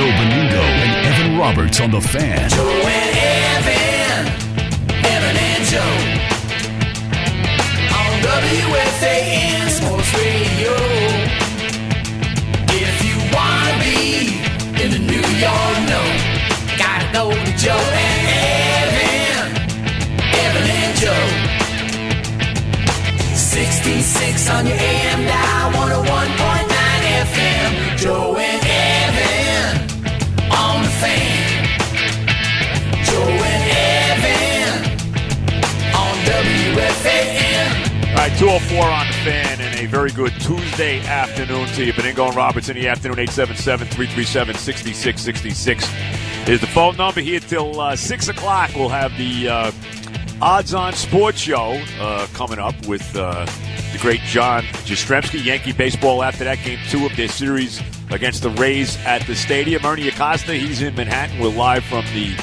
Joe Benigno and Evan Roberts on the fan. Joe and Evan, Evan and Joe. On WFAN Sports Radio. If you wanna be in the New York know, gotta go to Joe and Evan, Evan and Joe. 66 on your AM dial, 101.9 FM. Joe and and on WFAN. All right, 204 on the fan and a very good Tuesday afternoon to you. Benigno and Roberts in the afternoon, 877 337 6666 is the phone number here till uh, 6 o'clock. We'll have the uh, Odds on Sports Show uh, coming up with uh, the great John Jastrzemski. Yankee baseball after that, game two of their series against the Rays at the stadium. Ernie Acosta, he's in Manhattan. We're live from the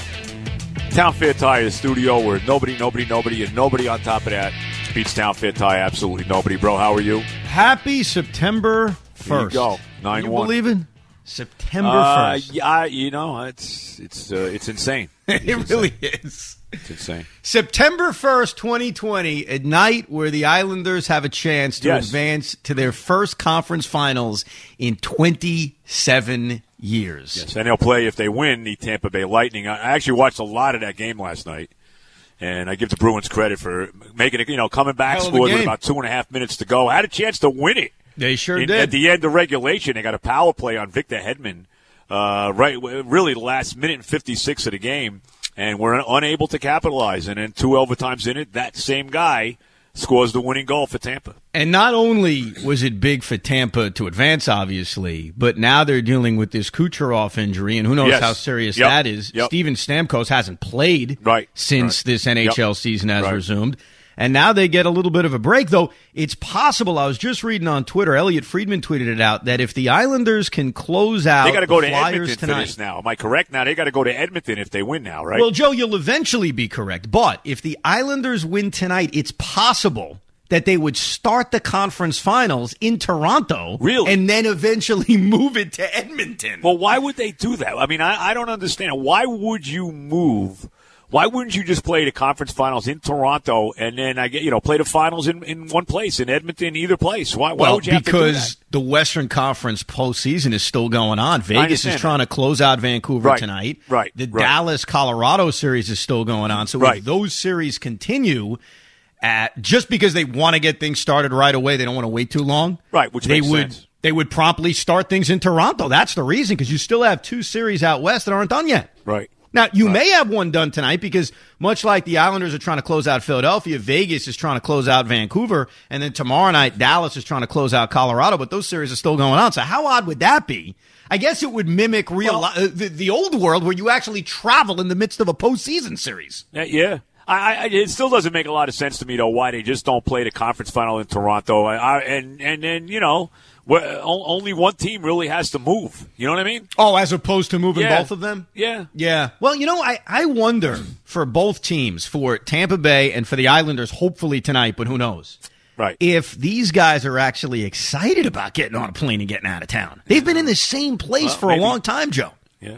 Town Fair Tire studio where nobody, nobody, nobody, and nobody on top of that beats Town Fair Tire. Absolutely nobody, bro. How are you? Happy September There you 1st. go. Nine you one. believe it? September Uh, 1st. yeah, you know, it's it's uh, it's insane. it really is. It's insane. September 1st, 2020, a night where the Islanders have a chance to Yes. advance to their first conference finals in 27 years. Yes, and they'll play if they win the Tampa Bay Lightning. I actually watched a lot of that game last night, and I give the Bruins credit for making it. You know, coming back, scored with about two and a half minutes to go, had a chance to win it. They sure In- did. At the end of regulation, they got a power play on Victor Hedman, uh, right, really the last minute and 56 of the game, and we're unable to capitalize. And then two overtimes in it, that same guy scores the winning goal for Tampa. And not only was it big for Tampa to advance, obviously, but now they're dealing with this Kucherov injury, and who knows Yes. how serious Yep. that is. Yep. Steven Stamkos hasn't played Right. since Right. this NHL Yep. season has Right. resumed. And now they get a little bit of a break, though it's possible. I was just reading on Twitter, Elliotte Friedman tweeted it out, that if the Islanders can close out They got to go to Flyers Edmonton tonight, now. Am I correct? Now they got to go to Edmonton if they win now, right? Well, Joe, you'll eventually be correct. But if the Islanders win tonight, it's possible that they would start the conference finals in Toronto. Really? And then eventually move it to Edmonton. Well, why would they do that? I mean, I, I don't understand. Why would you move? Why wouldn't you just play the conference finals in Toronto and then I get you know play the finals in, in one place in Edmonton, either place? Why? why well, would you have because to do the Western Conference postseason is still going on. Vegas is trying to close out Vancouver Right. tonight. Right. The Right. Dallas Colorado series is still going on. So Right. if those series continue, at, just because they want to get things started right away, they don't want to wait too long. Right, which they would sense. they would promptly start things in Toronto. That's the reason because you still have two series out west that aren't done yet. Right. Now, you may have one done tonight because much like the Islanders are trying to close out Philadelphia, Vegas is trying to close out Vancouver, and then tomorrow night, Dallas is trying to close out Colorado, but those series are still going on. So how odd would that be? I guess it would mimic real Well- li- uh, the, the old world where you actually travel in the midst of a postseason series. Yeah, yeah. I, I, it still doesn't make a lot of sense to me though why they just don't play the conference final in Toronto. I, I, and and then you know, wh- o- only one team really has to move. You know what I mean? Oh, as opposed to moving Yeah. both of them? Yeah. Yeah. Well, you know, I, I wonder for both teams, for Tampa Bay and for the Islanders, hopefully tonight, but who knows? Right. if these guys are actually excited about getting on a plane and getting out of town. They've been in the same place Well, for maybe. a long time, Joe. Yeah.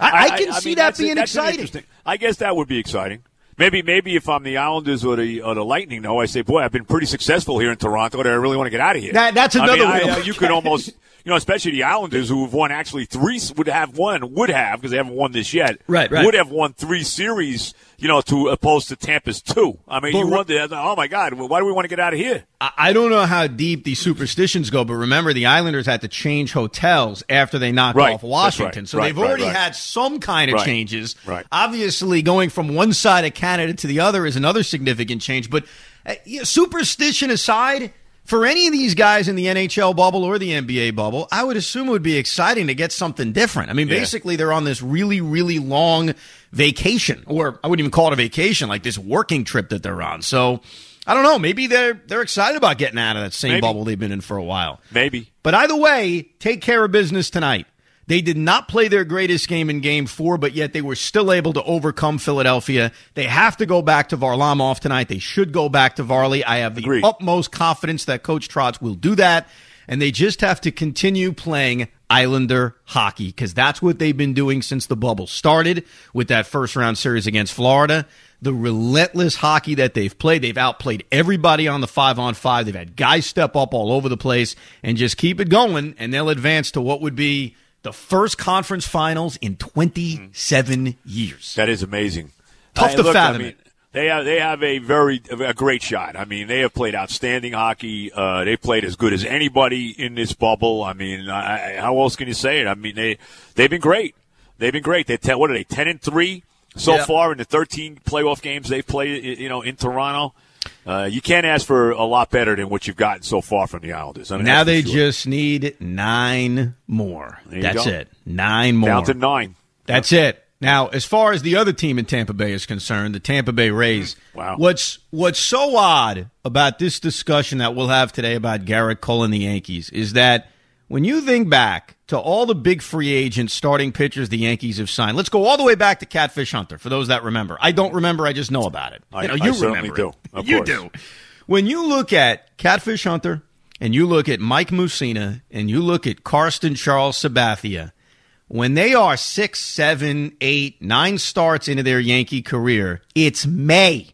I, I can see mean, that being exciting. I guess that would be exciting. Maybe, maybe if I'm the Islanders or the or the Lightning, though, I say, boy, I've been pretty successful here in Toronto. That I really want to get out of here. That- that's I another mean, way I- uh, you could almost, you know, especially the Islanders who have won actually three would have won would have because they haven't won this yet. Right, right. Would have won three series, you know, to opposed to Tampa's two. I mean, But you re- wonder, oh my God, why do we want to get out of here? I, I don't know how deep these superstitions go, but remember the Islanders had to change hotels after they knocked Right. off Washington. right. So Right, they've already had some kind of changes. Right. Obviously, going from one side of Canada to the other is another significant change. But uh, superstition aside, for any of these guys in the NHL bubble or the NBA bubble, I would assume it would be exciting to get something different. I mean, Yeah. basically, they're on this really, really long vacation, or I wouldn't even call it a vacation, like this working trip that they're on. So I don't know. Maybe they're they're excited about getting out of that same Maybe. bubble they've been in for a while. Maybe. But either way, take care of business tonight. They did not play their greatest game in game four, but yet they were still able to overcome Philadelphia. They have to go back to Varlamov tonight. They should go back to Varley. I have the Agreed. utmost confidence that Coach Trotz will do that. And they just have to continue playing Islander hockey because that's what they've been doing since the bubble started with that first round series against Florida. The relentless hockey that they've played, they've outplayed everybody on the five on five. They've had guys step up all over the place and just keep it going, and they'll advance to what would be the first conference finals in 27 years. That is amazing. Tough I- to look, I fathom mean, it. They have they have a very a great shot. I mean, they have played outstanding hockey. Uh, they played as good as anybody in this bubble. I mean, I, I- how else can you say it? I mean, they they've been great. They've been great. They ten, what are they ten and three so Yeah. far in the thirteen playoff games they've played. You know, in Toronto. Uh, you can't ask for a lot better than what you've gotten so far from the Islanders. I mean, Now they sure. just need nine more. There That's go. it. Nine more. down to nine. That's it. Now, as far as the other team in Tampa Bay is concerned, the Tampa Bay Rays. Wow. What's what's so odd about this discussion that we'll have today about Gerrit Cole and the Yankees is that when you think back to all the big free agents, starting pitchers the Yankees have signed, let's go all the way back to Catfish Hunter. For those that remember, I don't remember. I just know about it. I- you know, I you certainly remember do. Of you course. do. When you look at Catfish Hunter and you look at Mike Mussina and you look at Carsten Charles Sabathia, when they are six, seven, eight, nine starts into their Yankee career, it's May.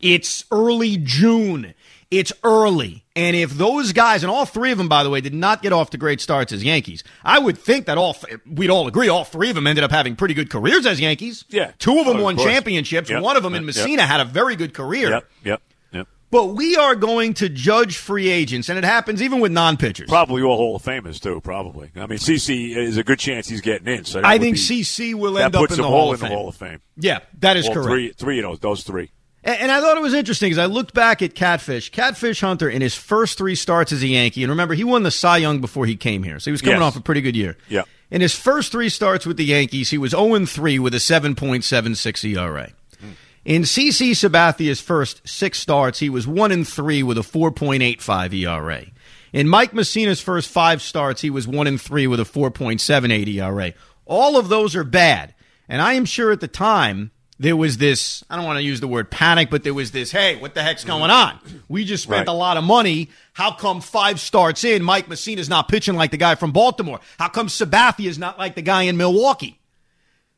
It's early June. It's early. And if those guys, and all three of them, by the way, did not get off to great starts as Yankees, I would think that all, we'd all agree, all three of them ended up having pretty good careers as Yankees. Yeah. Two of them Oh, won course. championships. Yep. One of them in Yep. Mussina had a very good career. Yep, yep, yep. But we are going to judge free agents, and it happens even with non pitchers. Probably all Hall of Famers too. Probably. I mean, CC is a good chance he's getting in. So I think be- CC will end up in the Hall all of in Fame. the Hall of Fame. Yeah, that is All correct. three, three of those, those three. And, and I thought it was interesting because I looked back at Catfish. Catfish Hunter in his first three starts as a Yankee, and remember he won the Cy Young before he came here, so he was coming Yes. off a pretty good year. Yeah. In his first three starts with the Yankees, he was 0 3 with a 7.76 ERA. Hmm. In CC Sabathia's first six starts, he was 1 and 3 with a 4.85 ERA. In Mike Mussina's first five starts, he was 1 and 3 with a 4.78 ERA. All of those are bad. And I am sure at the time there was this, I don't want to use the word panic, but there was this, hey, what the heck's going on? We just spent Right. a lot of money. How come five starts in, Mike Mussina's not pitching like the guy from Baltimore? How come Sabathia's not like the guy in Milwaukee?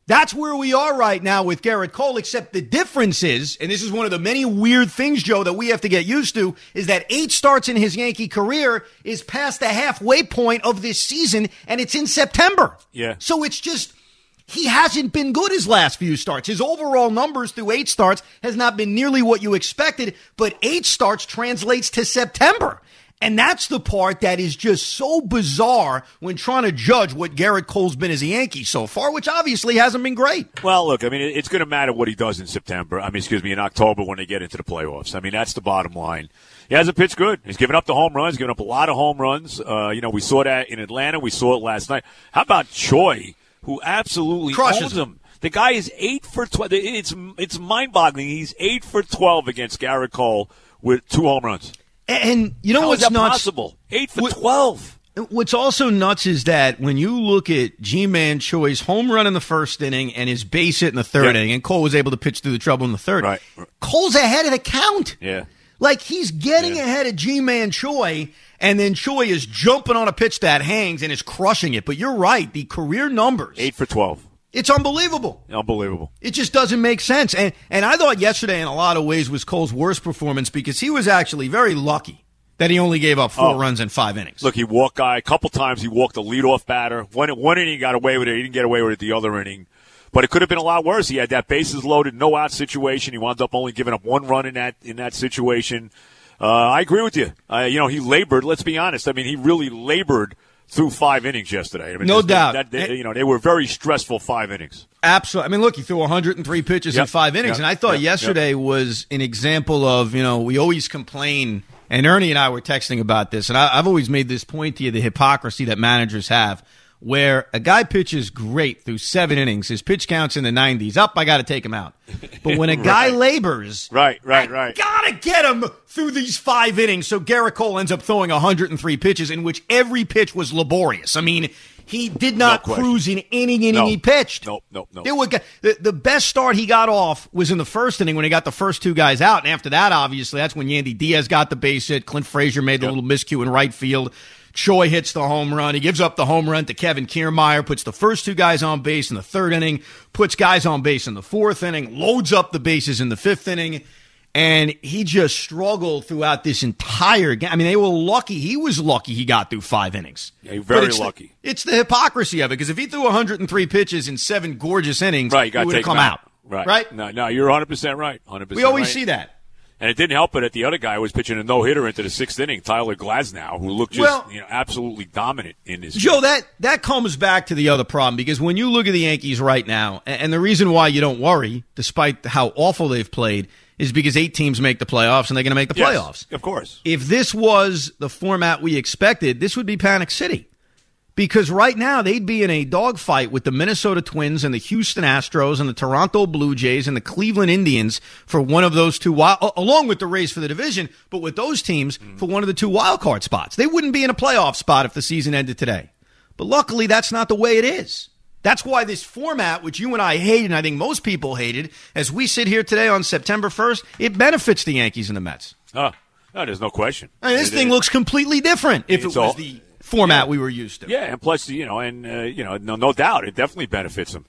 That's where we are right now with Gerrit Cole, except the difference is, and this is one of the many weird things, Joe, that we have to get used to, is that eight starts in his Yankee career is past the halfway point of this season, and it's in September. Yeah. So it's just, he hasn't been good his last few starts. His overall numbers through eight starts has not been nearly what you expected, but eight starts translates to September. And that's the part that is just so bizarre when trying to judge what Gerrit Cole's been as a Yankee so far, which obviously hasn't been great. Well, look, I mean, it's going to matter what he does in September. I mean, excuse me, in October when they get into the playoffs. I mean, that's the bottom line. He hasn't pitched good. He's given up the home runs, given up a lot of home runs. Uh, you know, we saw that in Atlanta. We saw it last night. How about Choi, who absolutely Crushes him. The guy is eight for twelve. It's it's mind boggling. He's eight for twelve against Gerrit Cole with two home runs. And you know How what's nuts? possible? Eight for What- twelve. What's also nuts is that when you look at Ji-Man Choi's home run in the first inning and his base hit in the third Yeah. inning, and Cole was able to pitch through the trouble in the third. Right. Cole's ahead of the count. Yeah. Like he's getting Yeah. ahead of Ji-Man Choi, and then Choi is jumping on a pitch that hangs and is crushing it. But you're right, the career numbers, Eight for twelve. it's unbelievable. Unbelievable. It just doesn't make sense. And and I thought yesterday in a lot of ways was Cole's worst performance because he was actually very lucky that he only gave up four Oh. runs in five innings. Look, he walked guy a couple times. He walked a leadoff batter. One one inning he got away with it. He didn't get away with it the other inning. But it could have been a lot worse. He had that bases loaded, no out situation. He wound up only giving up one run in that in that situation. Uh, I agree with you. Uh, you know, he labored. Let's be honest. I mean, he really labored through five innings yesterday. I mean, No just doubt. That, that- you know, they were very stressful five innings. Absolutely. I mean, look, he threw 103 pitches in five innings, Yep. and I thought Yep. yesterday was an example of you know we always complain, and Ernie and I were texting about this, and I, I've always made this point to you: the hypocrisy that managers have, where a guy pitches great through seven innings, his pitch counts in the 90s, up, I got to take him out. But when a guy Right. labors, Right, right, right. Gotta get him through these five innings. So Gerrit Cole ends up throwing 103 pitches, in which every pitch was laborious. I mean, he did not question. cruise in any inning No. he pitched. Nope, nope, nope. There were the, the best start he got off was in the first inning when he got the first two guys out, and after that, obviously, that's when Yandy Diaz got the base hit. Clint Frazier made the Yep. little miscue in right field. Choi hits the home run. He gives up the home run to Kevin Kiermaier, puts the first two guys on base in the third inning, puts guys on base in the fourth inning, loads up the bases in the fifth inning. And he just struggled throughout this entire game. I mean, they were lucky. He was lucky he got through five innings. Yeah, very it's the- lucky. it's the hypocrisy of it because if he threw 103 pitches in seven gorgeous innings, Right, he would have come him out. Right, Right? No, no, you're 100 percent right. 100. percent We always right. see that. And it didn't help it that the other guy was pitching a no hitter into the sixth inning, Tyler Glasnow, who looked just Well- you know absolutely dominant in this. Joe, game. that that comes back to the other problem because when you look at the Yankees right now, and the reason why you don't worry, despite how awful they've played, is because eight teams make the playoffs and they're going to make the Yes, playoffs. of course. If this was the format we expected, this would be Panic City. Because right now they'd be in a dogfight with the Minnesota Twins and the Houston Astros and the Toronto Blue Jays and the Cleveland Indians for one of those two wild, along with the race for the division, but with those teams for one of the two wild card spots. They wouldn't be in a playoff spot if the season ended today. But luckily that's not the way it is. That's why this format, which you and I hate, and I think most people hated, as we sit here today on September 1st, it benefits the Yankees and the Mets. Oh, no, there's no question. I mean, this It- thing it- looks completely different if it was all- the format we were used to. Yeah, and plus, you know, and uh, you know, no, no doubt, it definitely benefits them.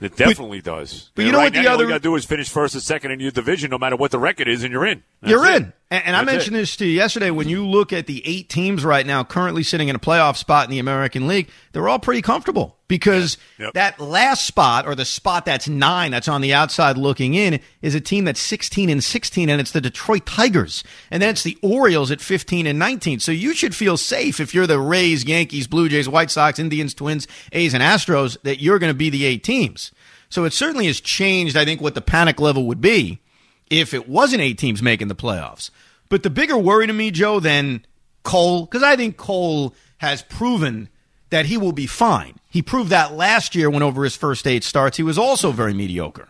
It definitely does. but you know right what the now, all other- you got to do is finish first and second in your division, no matter what the record is, and you're in. That's You're it. in. And, and I mentioned it. this to you yesterday. When you look at the eight teams right now currently sitting in a playoff spot in the American League, they're all pretty comfortable because Yeah. Yep. that last spot or the spot that's nine that's on the outside looking in is a team that's 16 and 16 and it's the Detroit Tigers. And then it's the Orioles at 15 and 19. So you should feel safe if you're the Rays, Yankees, Blue Jays, White Sox, Indians, Twins, A's, and Astros that you're going to be the eight teams. So it certainly has changed, I think, what the panic level would be if it wasn't eight teams making the playoffs. But the bigger worry to me, Joe, than Cole, because I think Cole has proven that he will be fine. He proved that last year when over his first eight starts, he was also very mediocre.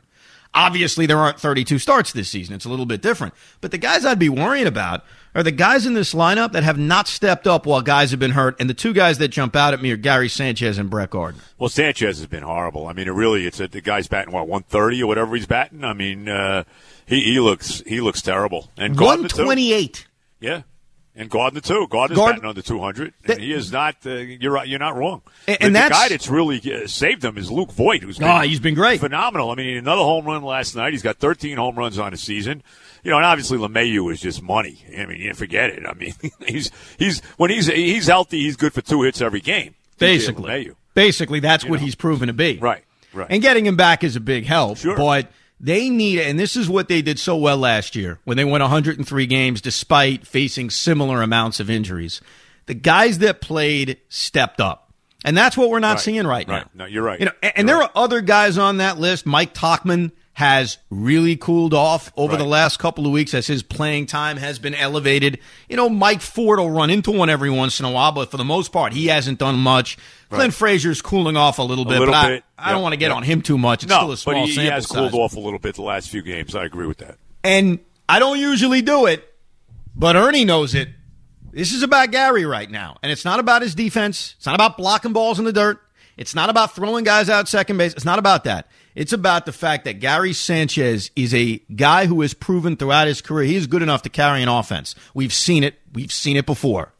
Obviously, there aren't 32 starts this season. It's a little bit different. But the guys I'd be worrying about are the guys in this lineup that have not stepped up while guys have been hurt. And the two guys that jump out at me are Gary Sanchez and Brett Gardner. Well, Sanchez has been horrible. I mean, it really, it's a, the guy's batting what 130 or whatever he's batting. I mean, uh, he he looks he looks terrible. And Gardner too. 128. Yeah. And Gardner too. Gardner's Gard- batting under 200. That- and he is not. Uh, you're right. You're not wrong. And- and the guy that's really uh, saved him is Luke Voit, who's been Ah, he's been great. phenomenal. I mean, another home run last night. He's got 13 home runs on the season. You know, and obviously LeMahieu is just money. I mean, you forget it. I mean, he's he's when he's he's healthy, he's good for two hits every game. Basically. Basically, that's what know. he's proven to be. Right, right. And getting him back is a big help. Sure. But they need, it, and this is what they did so well last year when they won 103 games despite facing similar amounts of injuries. The guys that played stepped up. And that's what we're not Right, seeing right, right. now. No, you're right. You know, and, and there right. are other guys on that list. Mike Tauchman has really cooled off over the last couple of weeks as his playing time has been elevated. You know, Mike Ford will run into one every once in a while, but for the most part, he hasn't done much. Clint Frazier's cooling off a little bit, little but bit. I, I don't want to get yep. on him too much. It's no, still a small but he, he has size. cooled off a little bit the last few games. I agree with that. And I don't usually do it, but Ernie knows it. This is about Gary right now. And it's not about his defense. It's not about blocking balls in the dirt. It's not about throwing guys out second base. It's not about that. It's about the fact that Gary Sanchez is a guy who has proven throughout his career he is good enough to carry an offense. We've seen it. We've seen it before.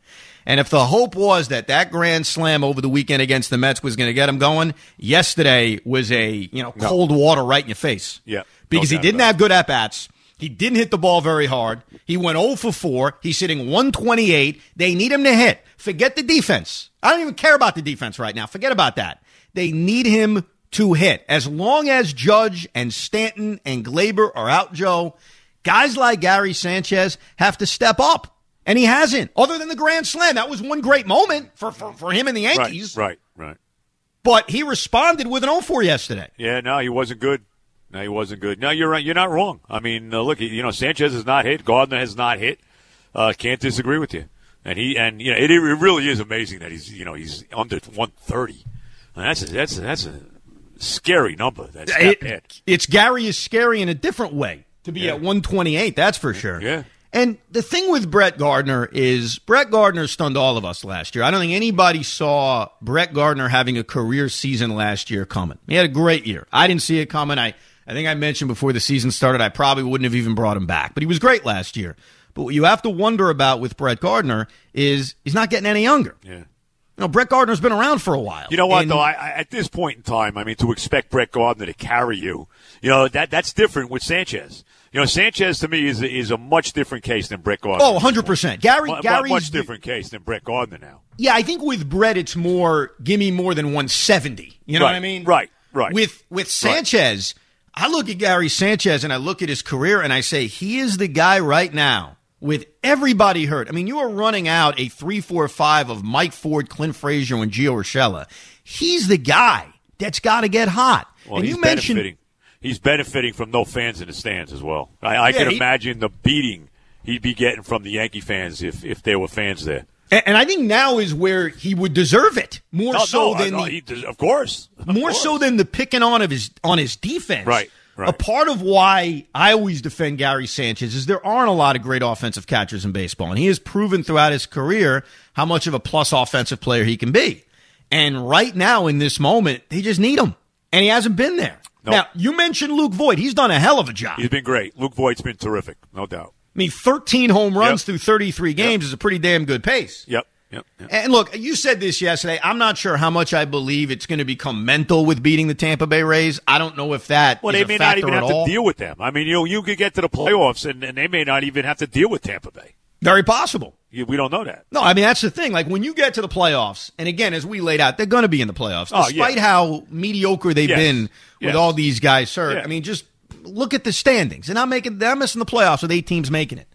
And if the hope was that that grand slam over the weekend against the Mets was going to get him going, yesterday was a, you know, cold water right in your face. Yeah, no Because he didn't have good at bats. He didn't hit the ball very hard. He went 0 for 4. He's hitting 128. They need him to hit. Forget the defense. I don't even care about the defense right now. Forget about that. They need him to hit. As long as Judge and Stanton and Gleyber are out, Joe, guys like Gary Sanchez have to step up. And he hasn't, other than the Grand Slam. That was one great moment for, for, for him and the Yankees. Right, right, right. But he responded with an 0 4 yesterday. Yeah, no, he wasn't good. No, he wasn't good. No, you're right. You're not wrong. I mean, uh, look, you know, Sanchez has not hit. Gardner has not hit. Uh, can't disagree with you. And he and you know, it, it really is amazing that he's you know he's under 130. And that's a, that's a, that's a scary number. That's that It- it's Gary is scary in a different way to be Yeah. at 128. That's for sure. Yeah. And the thing with Brett Gardner is Brett Gardner stunned all of us last year. I don't think anybody saw Brett Gardner having a career season last year coming. He had a great year. I didn't see it coming. I, I think I mentioned before the season started, I probably wouldn't have even brought him back, but he was great last year. But what you have to wonder about with Brett Gardner is he's not getting any younger. Yeah. You know, Brett Gardner's been around for a while. You know what, And- though? I, I, at this point in time, I mean, to expect Brett Gardner to carry you, you know, that that's different with Sanchez. You know, Sanchez to me is a, is a much different case than Brett Gardner. Oh, 100%. Gary, mu- Gary's much different case than Brett Gardner now. Yeah, I think with Brett, it's more give me more than 170. You know Right, what I mean? right, right. With with Sanchez, I look at Gary Sanchez and I look at his career and I say he is the guy right now with everybody hurt. I mean, you are running out a three, four, five of Mike Ford, Clint Frazier, and Gio Urshela. He's the guy that's got to get hot. Well, and he's you mentioned benefiting. He's benefiting from no fans in the stands as well. I, I Yeah, can he- imagine the beating he'd be getting from the Yankee fans if, if there were fans there. and, and I think now is where he would deserve it more No, so no, than no, the, he of course, Of more course. so than the picking on of his on his defense. Right, right. A part of why I always defend Gary Sanchez is there aren't a lot of great offensive catchers in baseball, and he has proven throughout his career how much of a plus offensive player he can be. And right now, in this moment, they just need him, and he hasn't been there. Nope. Now, you mentioned Luke Voit; he's done a hell of a job. He's been great. Luke Voit's been terrific, no doubt. I mean, 13 home runs Yep. through 33 games Yep. is a pretty damn good pace. Yep, yep. yep. And look, you said this yesterday. I'm not sure how much I believe it's going to become mental with beating the Tampa Bay Rays. I don't know if that Well, is they a may not even have all. to deal with them. I mean, you know, you could get to the playoffs, and, and they may not even have to deal with Tampa Bay. Very possible. You, we don't know that. No, I mean that's the thing. Like when you get to the playoffs, and again, as we laid out, they're going to be in the playoffs, Oh, despite yeah. how mediocre they've Yes. been with Yes. all these guys hurt. Yeah. I mean, just look at the standings. They're not making. They're missing the playoffs with eight teams making it.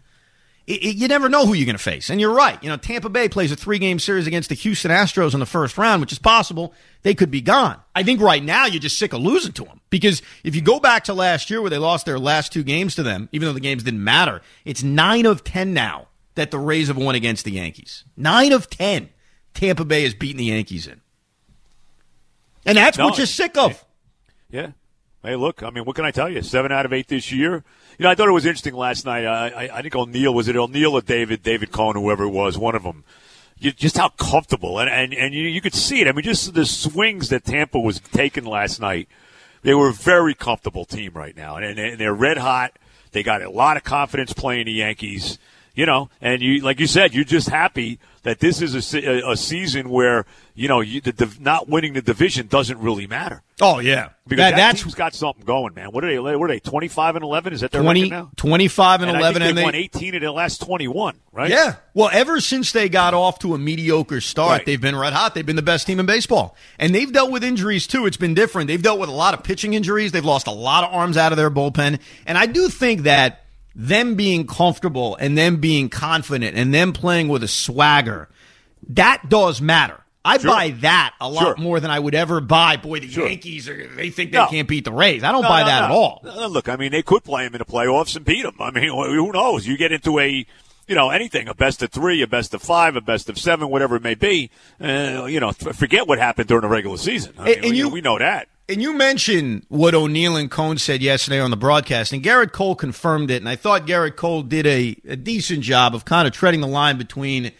It- it- you never know who you're going to face, and you're right. You know, Tampa Bay plays a three-game series against the Houston Astros in the first round, which is possible. They could be gone. I think right now you're just sick of losing to them because if you go back to last year where they lost their last two games to them, even though the games didn't matter, it's nine of ten now that the Rays have won against the Yankees. Nine of ten, Tampa Bay has beaten the Yankees in, and that's No, what you're sick of. Yeah. Hey, look, I mean, what can I tell you? Seven out of eight this year. You know, I thought it was interesting last night. I, I, I think O'Neill, was it O'Neill or David, David Cone, whoever it was, one of them. You, just how comfortable, and, and, and you, you could see it. I mean, just the swings that Tampa was taking last night. They were a very comfortable team right now, and, and they're red hot. They got a lot of confidence playing the Yankees, you know, and you, like you said, you're just happy that this is a, a, a season where, you know, you, the, div not winning the division doesn't really matter. Oh yeah, Because That- that, that's team's got something going, man. What are they? What are they? Twenty five and eleven? Is that their 20, record now? 25 and, And 11, think and they won eighteen of their last twenty-one, right? Yeah. Well, ever since they got off to a mediocre start, Right. they've been red hot. They've been the best team in baseball. And they've dealt with injuries too. It's been different. They've dealt with a lot of pitching injuries. They've lost a lot of arms out of their bullpen. And I do think that them being comfortable and them being confident and them playing with a swagger, that does matter. I Sure. buy that a lot Sure. more than I would ever buy. Boy, the Sure. Yankees are, they think they No. can't beat the Rays. I don't No, buy no, that at all. Look, I mean, they could play them in the playoffs and beat them. I mean, who knows? You get into a, you know, anything, a best of three, a best of five, a best of seven, whatever it may be. Uh, you know, forget what happened during the regular season. I And- mean, and we- you- we know that. And you mentioned what O'Neill and Cone said yesterday on the broadcast, and Gerrit Cole confirmed it. And I thought Gerrit Cole did a, a decent job of kind of treading the line between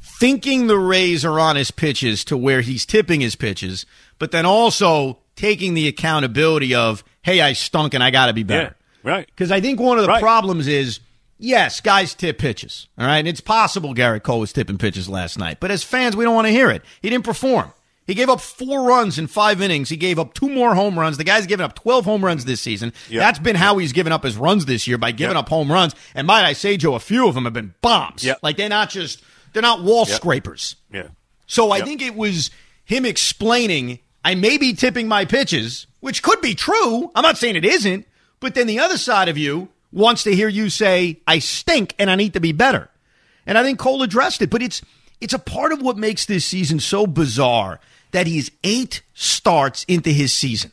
thinking the Rays are on his pitches to where he's tipping his pitches, but then also taking the accountability of, hey, I stunk and I got to be better. Yeah, right. Because I think one of the Right. problems is, yes, guys tip pitches. All right. And it's possible Gerrit Cole was tipping pitches last night. But as fans, we don't want to hear it. He didn't perform. He gave up four runs in five innings. He gave up two more home runs. The guy's given up 12 home runs this season. Yep. That's been how he's given up his runs this year by giving Yep. up home runs. And might I say, Joe, a few of them have been bombs. Yep. Like they're not just, they're not wall scrapers. Yeah. So I think it was him explaining, I may be tipping my pitches, which could be true. I'm not saying it isn't, but then the other side of you wants to hear you say, I stink and I need to be better. And I think Cole addressed it, but it's it's a part of what makes this season so bizarre that he's eight starts into his season.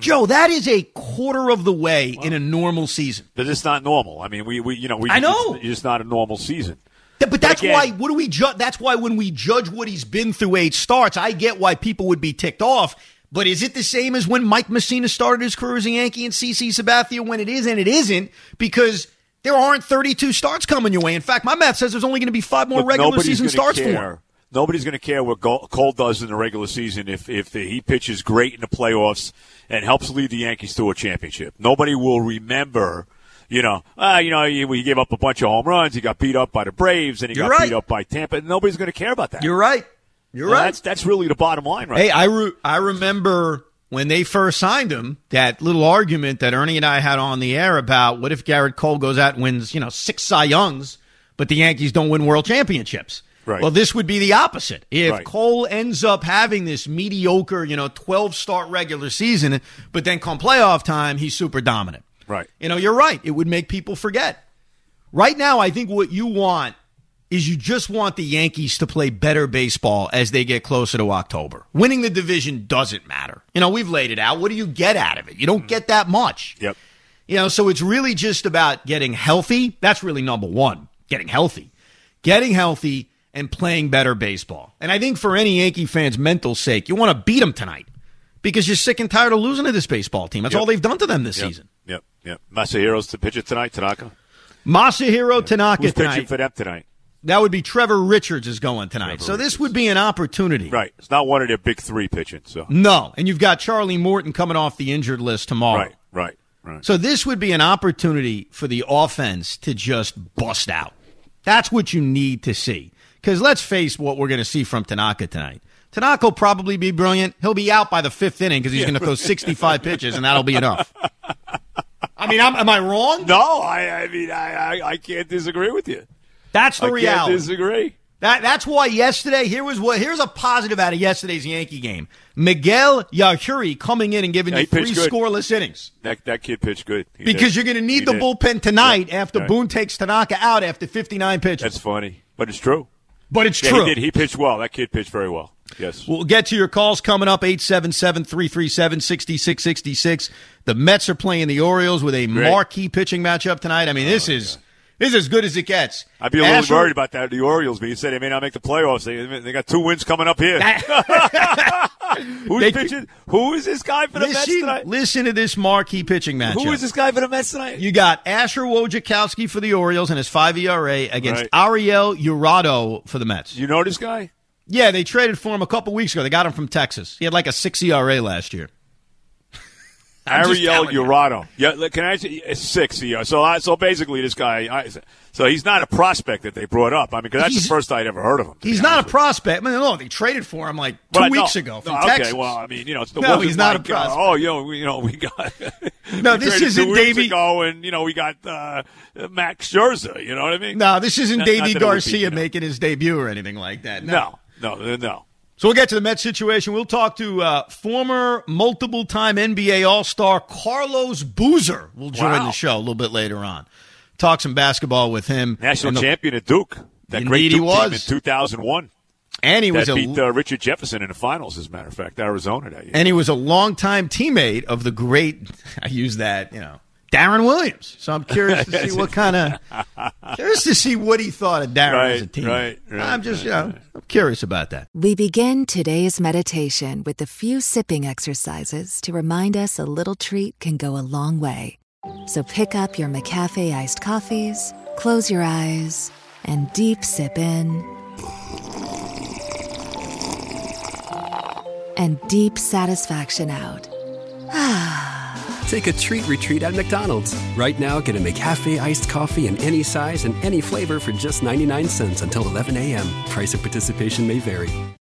Joe, that is a quarter of the way in a normal season. But it's not normal. I mean, we, we you know, we, I know. It's, it's not a normal season. Th- But that's again- why. What do we judge? That's why when we judge what he's been through eight starts, I get why people would be ticked off. But is it the same as when Mike Mussina started his career as a Yankee and CC Sabathia? When it is and it isn't, because there aren't 32 starts coming your way. In fact, my math says there's only going to be five more Look, regular season starts for him. Nobody's going to care what Cole does in the regular season if if the, he pitches great in the playoffs and helps lead the Yankees to a championship. Nobody will remember, You know, uh, you know, he, he gave up a bunch of home runs. He got beat up by the Braves, and he You're got right. beat up by Tampa. Nobody's going to care about that. You're right. You're right. That's that's really the bottom line, right? Hey, I re- I remember when they first signed him, that little argument that Ernie and I had on the air about what if Gerrit Cole goes out and wins, you know, six Cy Youngs, but the Yankees don't win world championships. Right. Well, this would be the opposite. If Right. Cole ends up having this mediocre, you know, 12 start regular season, but then come playoff time, he's super dominant. Right. You know, you're right. It would make people forget. Right now, I think what you want is you just want the Yankees to play better baseball as they get closer to October. Winning the division doesn't matter. You know, we've laid it out. What do you get out of it? You don't mm-hmm. get that much. Yep. You know, so it's really just about getting healthy. That's really number one, getting healthy. Getting healthy and playing better baseball. And I think for any Yankee fan's mental sake, you want to beat them tonight because you're sick and tired of losing to this baseball team. That's Yep. all they've done to them this Yep. season. Yep. Yep. Masahiro's to pitch it tonight. Tanaka. Masahiro Tanaka Who's pitching tonight. for them tonight? That would be Trevor Richards is going tonight. so this would be an opportunity. Right. It's not one of their big three pitching. So. No, and you've got Charlie Morton coming off the injured list tomorrow. Right. Right. Right. So this would be an opportunity for the offense to just bust out. That's what you need to see. Because let's face what we're going to see from Tanaka tonight. Tanaka will probably be brilliant. He'll be out by the fifth inning because he's going to throw 65 pitches, and that'll be enough. I mean, I'm, am I wrong? No, I. I mean, I. I, I can't disagree with you. That's the I reality. can't disagree. That, that's why yesterday, here was what here's a positive out of yesterday's Yankee game. Miguel Yajure coming in and giving Yeah, you three good. scoreless innings. That that kid pitched good. He Because did. you're going to need He the did. bullpen tonight Yeah. after. Boone takes Tanaka out after 59 pitches. That's funny, but it's true. But it's Yeah, true. he did. He pitched well. That kid pitched very well. Yes. We'll get to your calls coming up 877 337 6666. The Mets are playing the Orioles with a marquee pitching matchup tonight. I mean, this oh, is this is as good as it gets. I'd be a little worried about that. The Orioles, but you said they may not make the playoffs. They, they got two wins coming up here. Who's They- pitching? Who is this guy for the Mets Listen, tonight? listen to this marquee pitching matchup. Who is this guy for the Mets tonight? You got Asher Wojciechowski for the Orioles and his 5 ERA against Right. Ariel Jurado for the Mets. you know this guy? Yeah, they traded for him a couple weeks ago. They got him from Texas. He had like a 6 ERA last year. Ariel you. Jurado. Yeah, can I say six years? So, I, so basically, this guy. I, so he's not a prospect that they brought up. I mean, because that's He's- the first I'd ever heard of him. He's not a honest with you. prospect. I mean, no, they traded for him like two But weeks no, ago from no, Texas. Okay, well, I mean, you know, it's the No, he's not a like, uh, prospect. oh, you know, we, you know, we got. No, we this isn't two weeks Davey- ago, and you know, we got uh, Max Scherzer. You know what I mean? no, this isn't Not- not Davey that it be, Garcia you know. making his debut or anything like that. No, no, no. no. So we'll get to the Mets situation. We'll talk to uh, former multiple-time NBA All-Star Carlos Boozer. We'll join Wow. the show a little bit later on. Talk some basketball with him. National the- champion at Duke. That great he was. team in 2001. And he was that a beat uh, Richard Jefferson in the finals, as a matter of fact, Arizona that year. and he was a longtime teammate of the great. I use that, you know, Deron Williams. So I'm curious to see what kind of curious to see what he thought of Deron as a Right, teammate. right, right, I'm just, right, you know, I'm curious about that. We begin today's meditation with a few sipping exercises to remind us a little treat can go a long way. So pick up your McCafe iced coffees, close your eyes, and deep sip in. And deep satisfaction out. Ah. Take a treat retreat at McDonald's. Right now, get a McCafe iced coffee in any size and any flavor for just 99 cents until 11 a.m. Price of participation may vary.